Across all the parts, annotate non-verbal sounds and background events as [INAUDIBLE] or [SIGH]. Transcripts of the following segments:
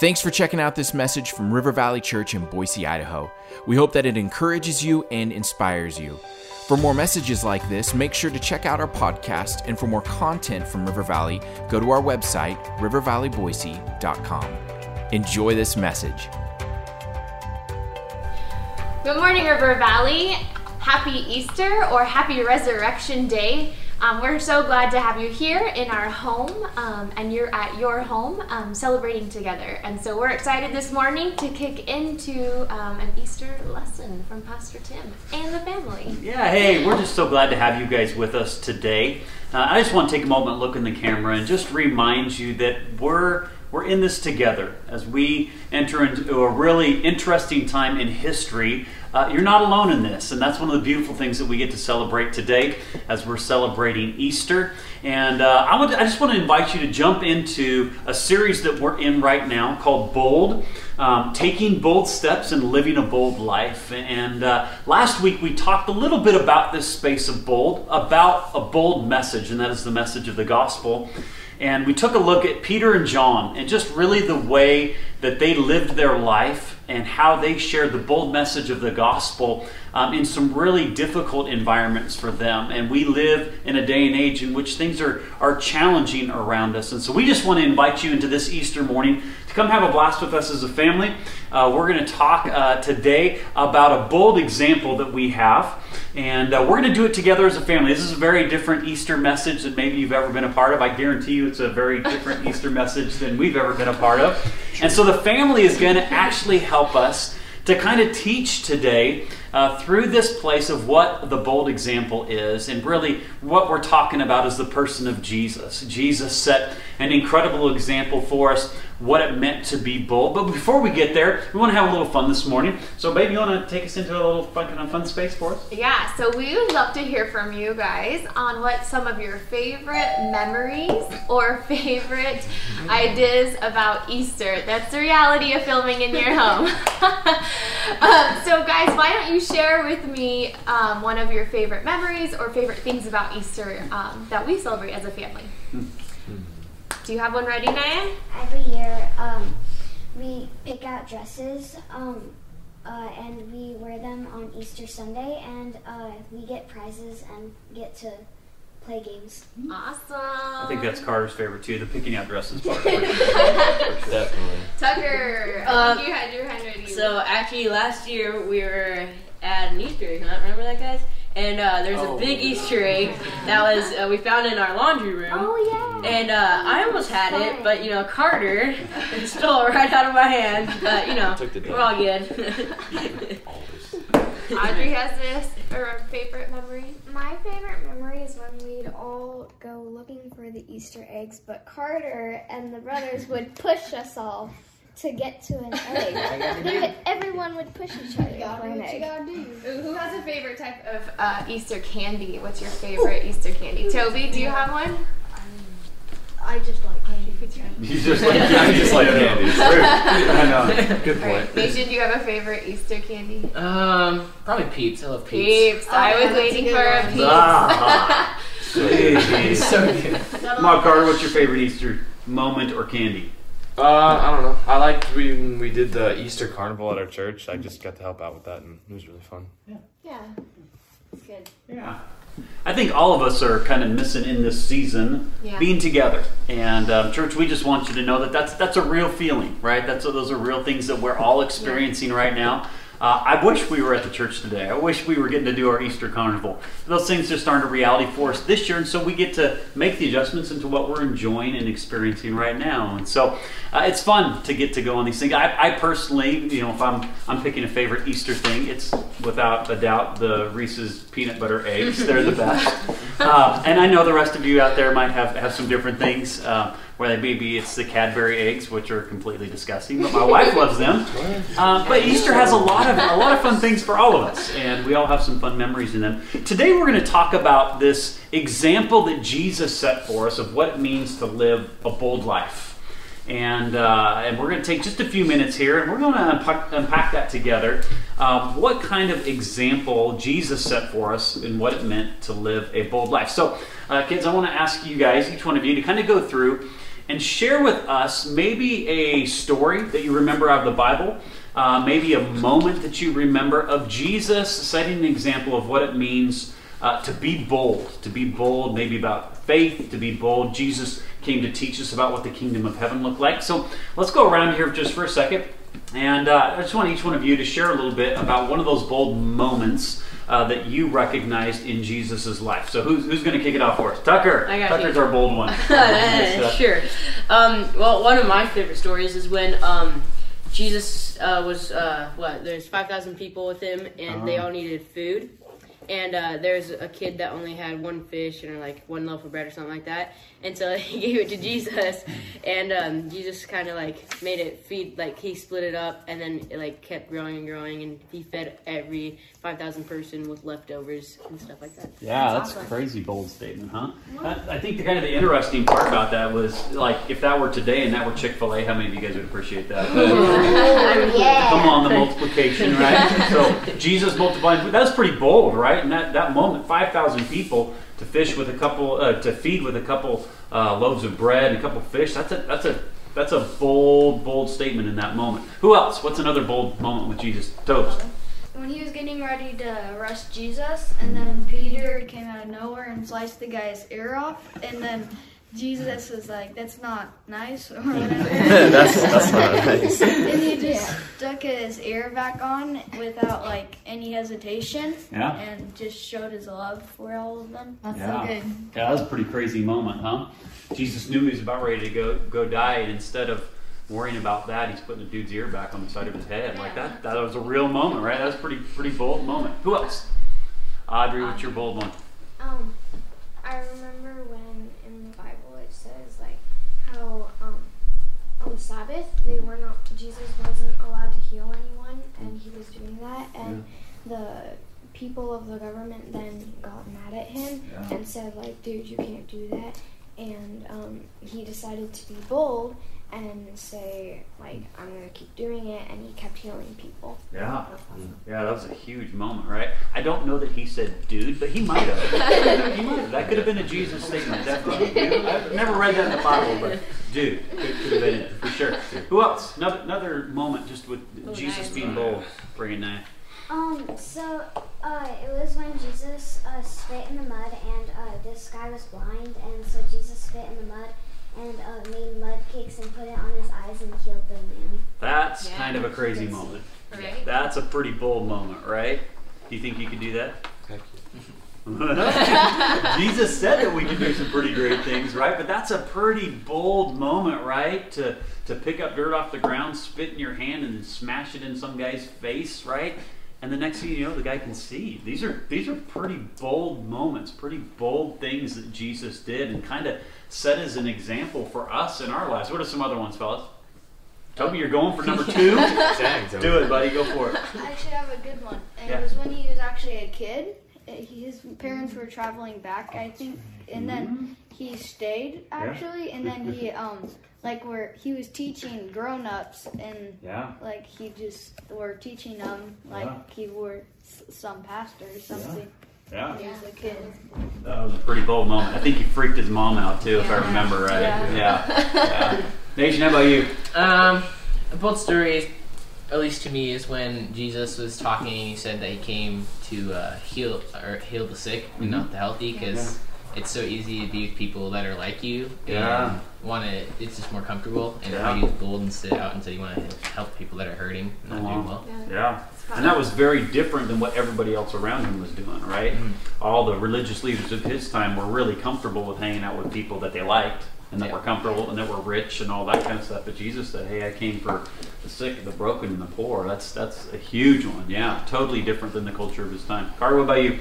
Thanks for checking out this message from River Valley Church in Boise, Idaho. We hope that it encourages you and inspires you. For more messages like this, make sure to check out our podcast. And for more content from River Valley, go to our website, rivervalleyboise.com. Enjoy this message. Good morning, River Valley. Happy Easter or happy Resurrection Day. Um, we're so glad to have you here in our home, um, and you're at your home um, celebrating together. And so we're excited this morning to kick into um, an Easter lesson from Pastor Tim and the family. Yeah, hey, we're just so glad to have you guys with us today. Uh, I just want to take a moment, look in the camera, and just remind you that we're we're in this together as we enter into a really interesting time in history. Uh, you're not alone in this, and that's one of the beautiful things that we get to celebrate today as we're celebrating Easter. And uh, I, I just want to invite you to jump into a series that we're in right now called Bold. Um, taking bold steps and living a bold life. And uh, last week we talked a little bit about this space of bold, about a bold message, and that is the message of the gospel. And we took a look at Peter and John and just really the way that they lived their life and how they shared the bold message of the gospel um, in some really difficult environments for them. And we live in a day and age in which things are, are challenging around us. And so we just want to invite you into this Easter morning to come have a blast with us as a family. Uh, we're going to talk uh, today about a bold example that we have. And uh, we're going to do it together as a family. This is a very different Easter message than maybe you've ever been a part of. I guarantee you it's a very different [LAUGHS] Easter message than we've ever been a part of. And so the family is going to actually help us to kind of teach today uh, through this place of what the bold example is, and really what we're talking about is the person of Jesus. Jesus set an incredible example for us what it meant to be bold. But before we get there, we want to have a little fun this morning. So, babe, you want to take us into a little fun, kind of fun space for us? Yeah, so we would love to hear from you guys on what some of your favorite memories or [LAUGHS] favorite ideas about Easter. That's the reality of filming in your home. [LAUGHS] um, so, guys, why don't you share with me um, one of your favorite memories or favorite things about Easter um, that we celebrate as a family? Do you have one ready, Naya? Every year, um, we pick out dresses, um, uh, and we wear them on Easter Sunday, and uh, we get prizes and get to play games. Awesome. I think that's Carter's favorite too, the picking out dresses part. [LAUGHS] Definitely. Tucker. I Um, think you had your hand ready. So actually, last year we were at an Easter egg hunt. Remember that, guys? And uh, there's a big Easter egg that was uh, we found in our laundry room. Oh yeah! And uh, I almost had it, but you know Carter stole it right out of my hand. But you know we're all good. [LAUGHS] Audrey has this her favorite memory. My favorite memory is when we'd all go looking for the Easter eggs, but Carter and the brothers [LAUGHS] would push us all to get to an [LAUGHS] egg. Would- everyone would push each other for an egg. Ooh, who has a favorite type of uh, Easter candy? What's your favorite Easter candy? Toby, do you have one? I just like [LAUGHS] candy. You just like I just like candy. [LAUGHS] I know. Good Right. Nation, do you have a favorite Easter candy? Um, probably Peeps. I love Peeps. Peeps. I Oh, was waiting a good for a one. peeps. Ah. Jeez. So good. Come on, Carter, what's your favorite Easter moment or candy? Uh, I don't know. I liked when we did the Easter carnival at our church. I just got to help out with that, and it was really fun. Yeah. Yeah. It's good. Yeah. I think all of us are kind of missing in this season Yeah. being together. And um, church, we just want you to know that that's that's a real feeling, right? That's those are real things that we're all experiencing right now. Uh, I wish we were at the church today. I wish we were getting to do our Easter carnival. Those things just aren't a reality for us this year, and so we get to make the adjustments into what we're enjoying and experiencing right now. And so uh, it's fun to get to go on these things. I, I personally, you know, if I'm I'm picking a favorite Easter thing, it's without a doubt the Reese's peanut butter eggs. They're the best. [LAUGHS] Uh, and I know the rest of you out there might have have some different things. Where maybe it's the Cadbury eggs, which are completely disgusting, but my wife [LAUGHS] loves them. Uh, but Easter has a lot of a lot of fun things for all of us, and we all have some fun memories in them. Today, we're going to talk about this example that Jesus set for us of what it means to live a bold life. And, uh, and we're going to take just a few minutes here and we're going to unpack, unpack that together. Um, what kind of example Jesus set for us and what it meant to live a bold life. So, uh, kids, I want to ask you guys, each one of you, to kind of go through and share with us maybe a story that you remember out of the Bible, uh, maybe a moment that you remember of Jesus setting an example of what it means uh, to be bold, to be bold, maybe about faith, to be bold. Jesus came to teach us about what the kingdom of heaven looked like. So let's go around here just for a second. And uh, I just want each one of you to share a little bit about one of those bold moments uh, that you recognized in Jesus' life. So who's, who's going to kick it off for us? Tucker. I got Tucker's you. our bold one. [LAUGHS] sure. Um, well, one of my favorite stories is when um, Jesus uh, was uh, what? There's five thousand people with him, and they Uh-huh. all needed food. And uh, there's a kid that only had one fish and like one loaf of bread or something like that. And so [LAUGHS] he gave it to Jesus, and um, Jesus kind of like made it feed, like he split it up, and then it like kept growing and growing, and he fed every five thousand person with leftovers and stuff like that. Yeah, that's, a crazy bold statement, huh? I, I think the kind of the interesting part about that was like if that were today and that were Chick Fil A, how many of you guys would appreciate that? [LAUGHS] Come on, the multiplication, right? so Jesus multiplying food, that's pretty bold, right? And that, that moment, five thousand people to fish with a couple, uh, to feed with a couple uh, loaves of bread and a couple fish. That's a that's a that's a bold, bold statement in that moment. Who else? What's another bold moment with Jesus? Toast. when he was getting ready to arrest Jesus, and then Peter came out of nowhere and sliced the guy's ear off, and then Jesus was like, "That's not nice," or [LAUGHS] whatever. [LAUGHS] that's that's not nice. and he just stuck his ear back on without like any hesitation, Yeah. and just showed his love for all of them. That's Yeah. so good. Yeah, that was a pretty crazy moment, huh? Jesus knew he was about ready to go go die, and instead of worrying about that, he's putting the dude's ear back on the side of his head. Like that, that was a real moment, right? That was a pretty pretty bold moment. Who else? Audrey, what's your bold one? Um, I remember when in the Bible it says like how um on Sabbath they were not Jesus wasn't allowed to heal anyone and he was doing that and the people of the government then got mad at him Yeah. and said like dude you can't do that and um, he decided to be bold and say like I'm gonna keep doing it and he kept healing people. Yeah, yeah, that was a huge moment, right? I don't know that he said "dude," but he might have. [LAUGHS] he might have. That could have been a Jesus statement, definitely. Dude, I've never read that in the Bible, but dude, could, could have been it for sure. Who else? Another, another moment just with Oh, Jesus nice. being bold. Bring it Naya. Um, so uh, it was when Jesus uh, spit in the mud, and uh, this guy was blind, and so Jesus spit in the mud and uh, made mud cakes and put it on his eyes and healed the man. That's Yeah. kind of a crazy moment. Right? That's a pretty bold moment, right? Do you think you could do that? Heck [LAUGHS] [LAUGHS] Jesus said that we could do some pretty great things, right? But that's a pretty bold moment, right? To to pick up dirt off the ground, spit in your hand, and smash it in some guy's face, right? And the next thing you know, the guy can see. These are these are pretty bold moments, pretty bold things that Jesus did, and kind of set as an example for us in our lives. What are some other ones, fellas? Toby, you're going for number two. [LAUGHS] Dang, Do it, buddy. Go for it. I actually have a good one. And Yeah. It was when he was actually a kid. Uh, he- His parents were traveling back, I think, and then he stayed actually, and then he um like where he was teaching grown ups and Yeah. like he just were teaching them like Yeah. he were some pastor or something. Yeah. when He was a kid. That was a pretty bold moment. I think he freaked his mom out too, if I remember right. Yeah. Yeah. yeah. [LAUGHS] Nation, how about you? Um, a bold story, at least to me, is when Jesus was talking and he said that he came to uh, heal or heal the sick and not the healthy because it's so easy to be with people that are like you and Yeah. want to. It's just more comfortable and Yeah. how you bold and sit out and say you want to help people that are hurting and not doing Uh-huh. well. Yeah. And that was very different than what everybody else around him was doing, right? All the religious leaders of his time were really comfortable with hanging out with people that they liked and that Yeah. were comfortable and that we're rich and all that kind of stuff. But Jesus said, "Hey, I came for the sick, the broken, and the poor." That's that's a huge one. Yeah, totally different than the culture of his time. Carter, what about you?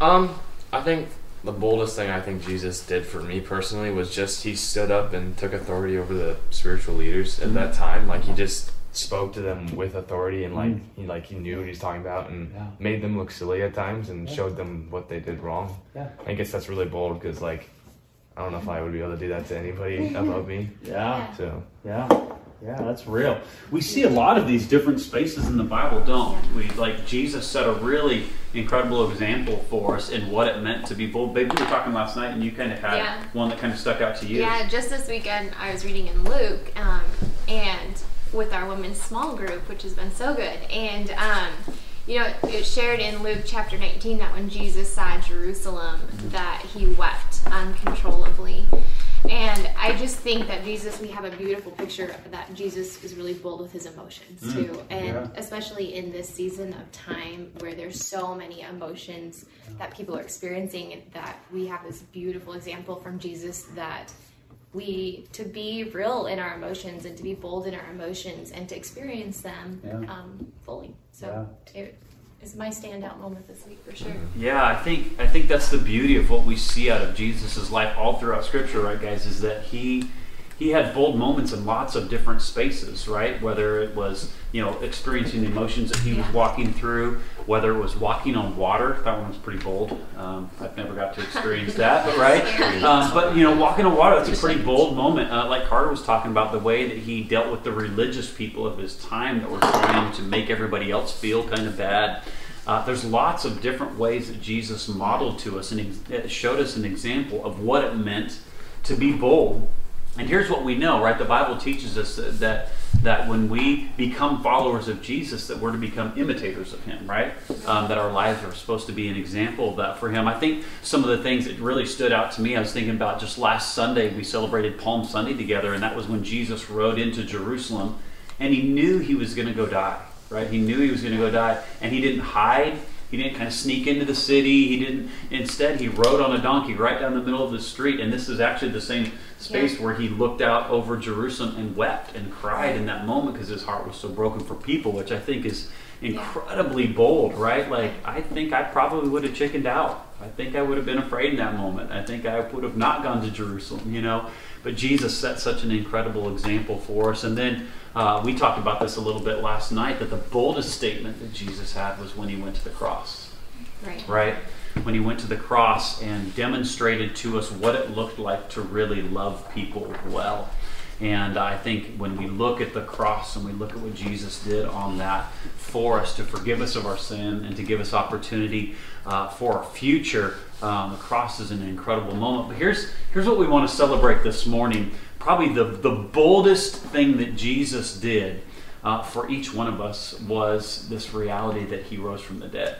Um, I think the boldest thing I think Jesus did for me personally was just he stood up and took authority over the spiritual leaders at that time. Like he just spoke to them with authority and like he like he knew what he was talking about and Yeah. made them look silly at times and showed them what they did wrong. Yeah. I guess that's really bold because like I don't know if I would be able to do that to anybody [LAUGHS] above me. Yeah. So Yeah. Yeah, that's real. We see a lot of these different spaces in the Bible, don't we? Like Jesus set a really incredible example for us in what it meant to be bold. Babe, we were talking last night, and you kind of had Yeah. one that kind of stuck out to you. Yeah, just this weekend I was reading in Luke, um, and with our women's small group, which has been so good. And um, you know, it shared in Luke chapter 19 that when Jesus saw Jerusalem, that he wept uncontrollably. And I just think that Jesus, we have a beautiful picture that Jesus is really bold with his emotions Mm, too. And yeah. especially in this season of time where there's so many emotions that people are experiencing, that we have this beautiful example from Jesus that we to be real in our emotions and to be bold in our emotions and to experience them Yeah. um, fully. So it is my standout moment this week for sure. Yeah, I think I think that's the beauty of what we see out of Jesus' life all throughout Scripture, right, guys? Is that he he had bold moments in lots of different spaces, right? Whether it was you know experiencing the emotions that he was walking through, whether it was walking on water. That one was pretty bold. Um, I've never got to experience [LAUGHS] that, but right. Um, but you know, walking on water that's a pretty bold moment. Uh, like Carter was talking about the way that he dealt with the religious people of his time that were trying to make everybody else feel kind of bad. Uh, there's lots of different ways that Jesus modeled to us and showed us an example of what it meant to be bold. And here's what we know, right? The Bible teaches us that, that that when we become followers of Jesus, that we're to become imitators of Him, right? Um, that our lives are supposed to be an example of that for Him. I think some of the things that really stood out to me, I was thinking about just last Sunday, we celebrated Palm Sunday together, and that was when Jesus rode into Jerusalem, and He knew He was going to go die, right? He knew He was going to go die, and He didn't hide. He didn't kind of sneak into the city. He didn't. Instead, he rode on a donkey right down the middle of the street. And this is actually the same space where he looked out over Jerusalem and wept and cried in that moment because his heart was so broken for people, which I think is incredibly bold, right? Like I think I probably would have chickened out. I think I would have been afraid in that moment. I think I would have not gone to Jerusalem, you know. But Jesus set such an incredible example for us. And then uh, we talked about this a little bit last night that the boldest statement that Jesus had was when he went to the cross Right. right? When he went to the cross and demonstrated to us what it looked like to really love people well. And I think when we look at the cross and we look at what Jesus did on that for us to forgive us of our sin and to give us opportunity uh, for our future, um, the cross is an incredible moment. But here's here's what we want to celebrate this morning. Probably the, the boldest thing that Jesus did uh, for each one of us was this reality that he rose from the dead.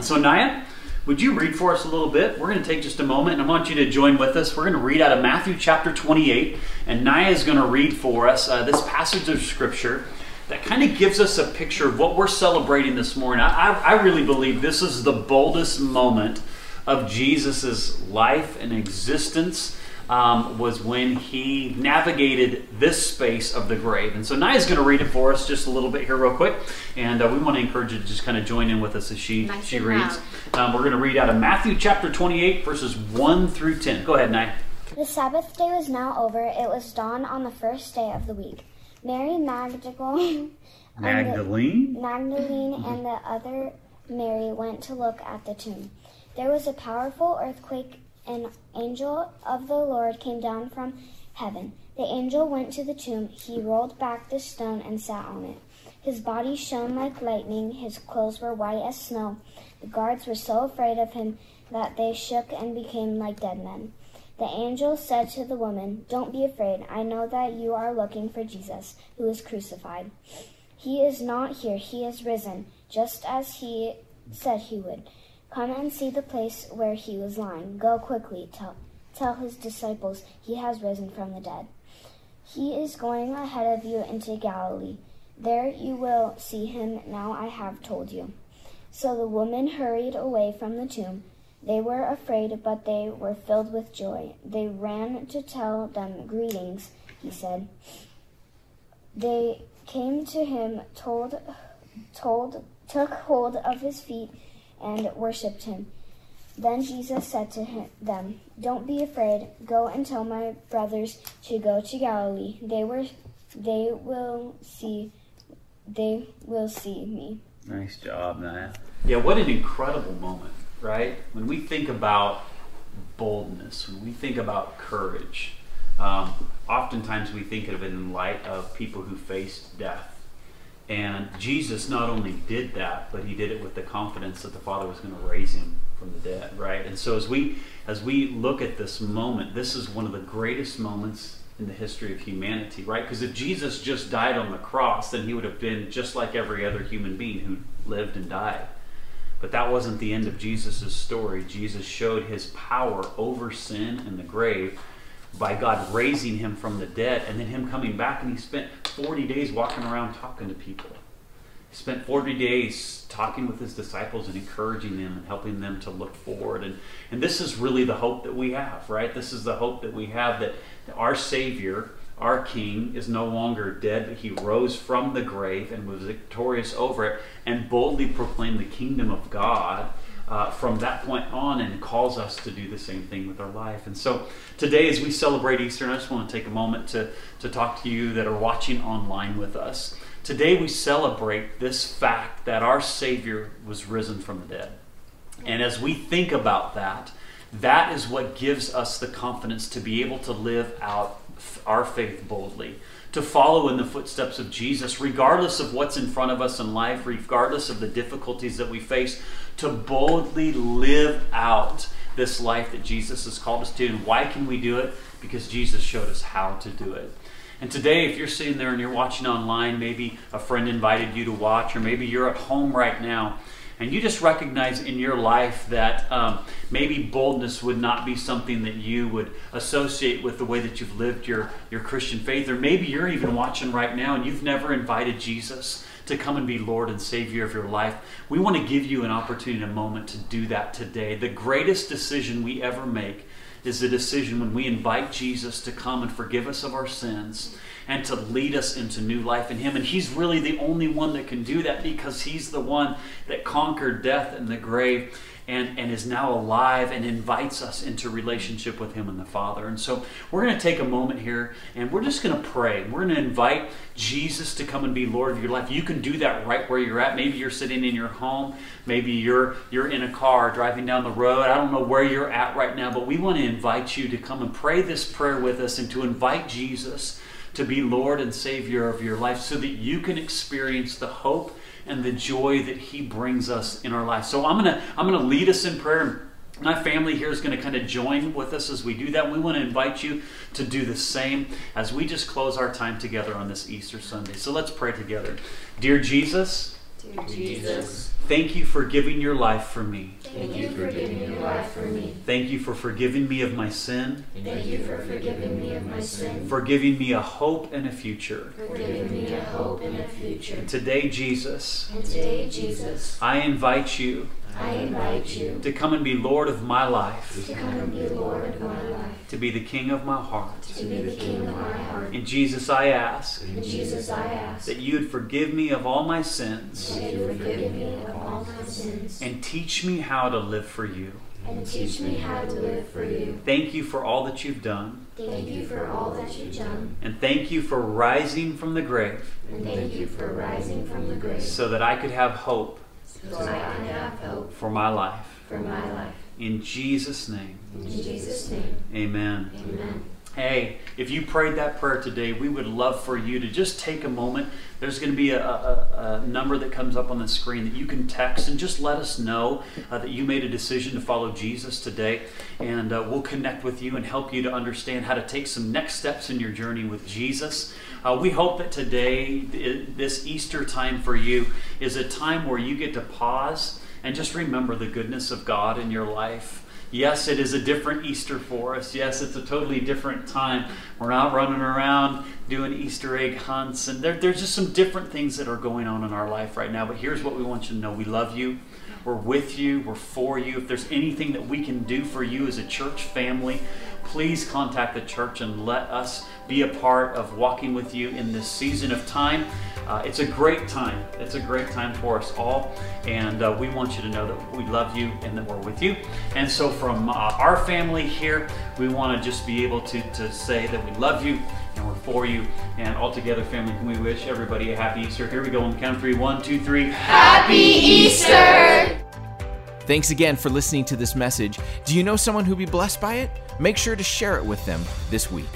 So, Naya, would you read for us a little bit? We're going to take just a moment and I want you to join with us. We're going to read out of Matthew chapter 28, and Naya is going to read for us uh, this passage of Scripture that kind of gives us a picture of what we're celebrating this morning. I, I, I really believe this is the boldest moment of Jesus' life and existence. Um, was when he navigated this space of the grave. And so Naya's going to read it for us just a little bit here, real quick. And uh, we want to encourage you to just kind of join in with us as she, Nice she reads. Um, we're going to read out of Matthew chapter 28, verses 1 through 10. Go ahead, Naya. The Sabbath day was now over. It was dawn on the first day of the week. Mary Magdalene, [LAUGHS] Magdalene? Magdalene and the other Mary went to look at the tomb. There was a powerful earthquake. An angel of the Lord came down from heaven. The angel went to the tomb. He rolled back the stone and sat on it. His body shone like lightning. His clothes were white as snow. The guards were so afraid of him that they shook and became like dead men. The angel said to the woman, Don't be afraid. I know that you are looking for Jesus, who was crucified. He is not here. He is risen, just as he said he would. Come and see the place where he was lying. Go quickly. Tell, tell his disciples he has risen from the dead. He is going ahead of you into Galilee. There you will see him. Now I have told you. So the woman hurried away from the tomb. They were afraid, but they were filled with joy. They ran to tell them, Greetings, he said. They came to him, told, told, took hold of his feet, and worshipped him. Then Jesus said to him, them, Don't be afraid. Go and tell my brothers to go to Galilee. They were, they will see, they will see me. Nice job, Naya. Yeah, what an incredible moment, right? When we think about boldness, when we think about courage, um, oftentimes we think of it in light of people who faced death. And Jesus not only did that, but he did it with the confidence that the Father was going to raise him from the dead, right? And so as we as we look at this moment, this is one of the greatest moments in the history of humanity, right? Because if Jesus just died on the cross, then he would have been just like every other human being who lived and died. But that wasn't the end of Jesus' story. Jesus showed his power over sin and the grave by God raising him from the dead and then him coming back and he spent 40 days walking around talking to people. He spent 40 days talking with his disciples and encouraging them and helping them to look forward. And, and this is really the hope that we have, right? This is the hope that we have that our Savior, our King, is no longer dead, but he rose from the grave and was victorious over it and boldly proclaimed the kingdom of God uh, from that point on and calls us to do the same thing with our life. And so today, as we celebrate Easter, and I just want to take a moment to, to talk to you that are watching online with us. Today, we celebrate this fact that our Savior was risen from the dead. And as we think about that, that is what gives us the confidence to be able to live out our faith boldly to follow in the footsteps of Jesus, regardless of what's in front of us in life, regardless of the difficulties that we face, to boldly live out this life that Jesus has called us to. And why can we do it? Because Jesus showed us how to do it. And today, if you're sitting there and you're watching online, maybe a friend invited you to watch, or maybe you're at home right now, and you just recognize in your life that um, maybe boldness would not be something that you would associate with the way that you've lived your, your Christian faith, or maybe you're even watching right now and you've never invited Jesus to come and be Lord and Savior of your life, we want to give you an opportunity, a moment to do that today. The greatest decision we ever make is the decision when we invite Jesus to come and forgive us of our sins and to lead us into new life in Him. And He's really the only one that can do that because He's the one that conquered death and the grave and, and is now alive and invites us into relationship with Him and the Father. And so we're going to take a moment here and we're just going to pray. We're going to invite Jesus to come and be Lord of your life. You can do that right where you're at. Maybe you're sitting in your home. Maybe you're you're in a car driving down the road. I don't know where you're at right now, but we want to invite you to come and pray this prayer with us and to invite Jesus to be Lord and Savior of your life so that you can experience the hope and the joy that he brings us in our life. So I'm to I'm to lead us in prayer my family here is going to kind of join with us as we do that. We want to invite you to do the same as we just close our time together on this Easter Sunday. So let's pray together. Dear Jesus, Dear Jesus, thank you for giving your life for me. thank you for giving your life for me. Thank you for forgiving me of my sin, Thank you for forgiving me of my sin, for giving me a hope and a future. for giving me a hope and a future. Today, Jesus, And today, Jesus, I invite you I invite you to come and be Lord of my life, to come and be Lord of my life, to be the King of my heart. to be the King of my heart. And Jesus, I ask And Jesus, I ask that you would forgive me of all my sins that you forgive me of all my sins and teach me how to live for you. and teach me how to live for you. Thank you for all that you've done, Thank you for all that you've done, and thank you for rising from the grave and thank you for rising from the grave so that I could have hope so I can have hope for my life. for my life. In Jesus' name, In Jesus' name, amen. amen. Hey, if you prayed that prayer today, we would love for you to just take a moment. There's going to be a, a, a number that comes up on the screen that you can text and just let us know uh, that you made a decision to follow Jesus today. And uh, we'll connect with you and help you to understand how to take some next steps in your journey with Jesus. Uh, we hope that today, this Easter time for you, is a time where you get to pause and just remember the goodness of God in your life. Yes, it is a different Easter for us. Yes, it's a totally different time. We're not running around doing Easter egg hunts, and there, there's just some different things that are going on in our life right now. But here's what we want you to know we love you. We're with you. We're for you. If there's anything that we can do for you as a church family, please contact the church and let us be a part of walking with you in this season of time. Uh, it's a great time. It's a great time for us all. And uh, we want you to know that we love you and that we're with you. And so, from uh, our family here, we want to just be able to, to say that we love you and we're for you. And all together, family, can we wish everybody a happy Easter? Here we go on the count of three. One, two, three. Happy Easter! Thanks again for listening to this message. Do you know someone who'd be blessed by it? Make sure to share it with them this week.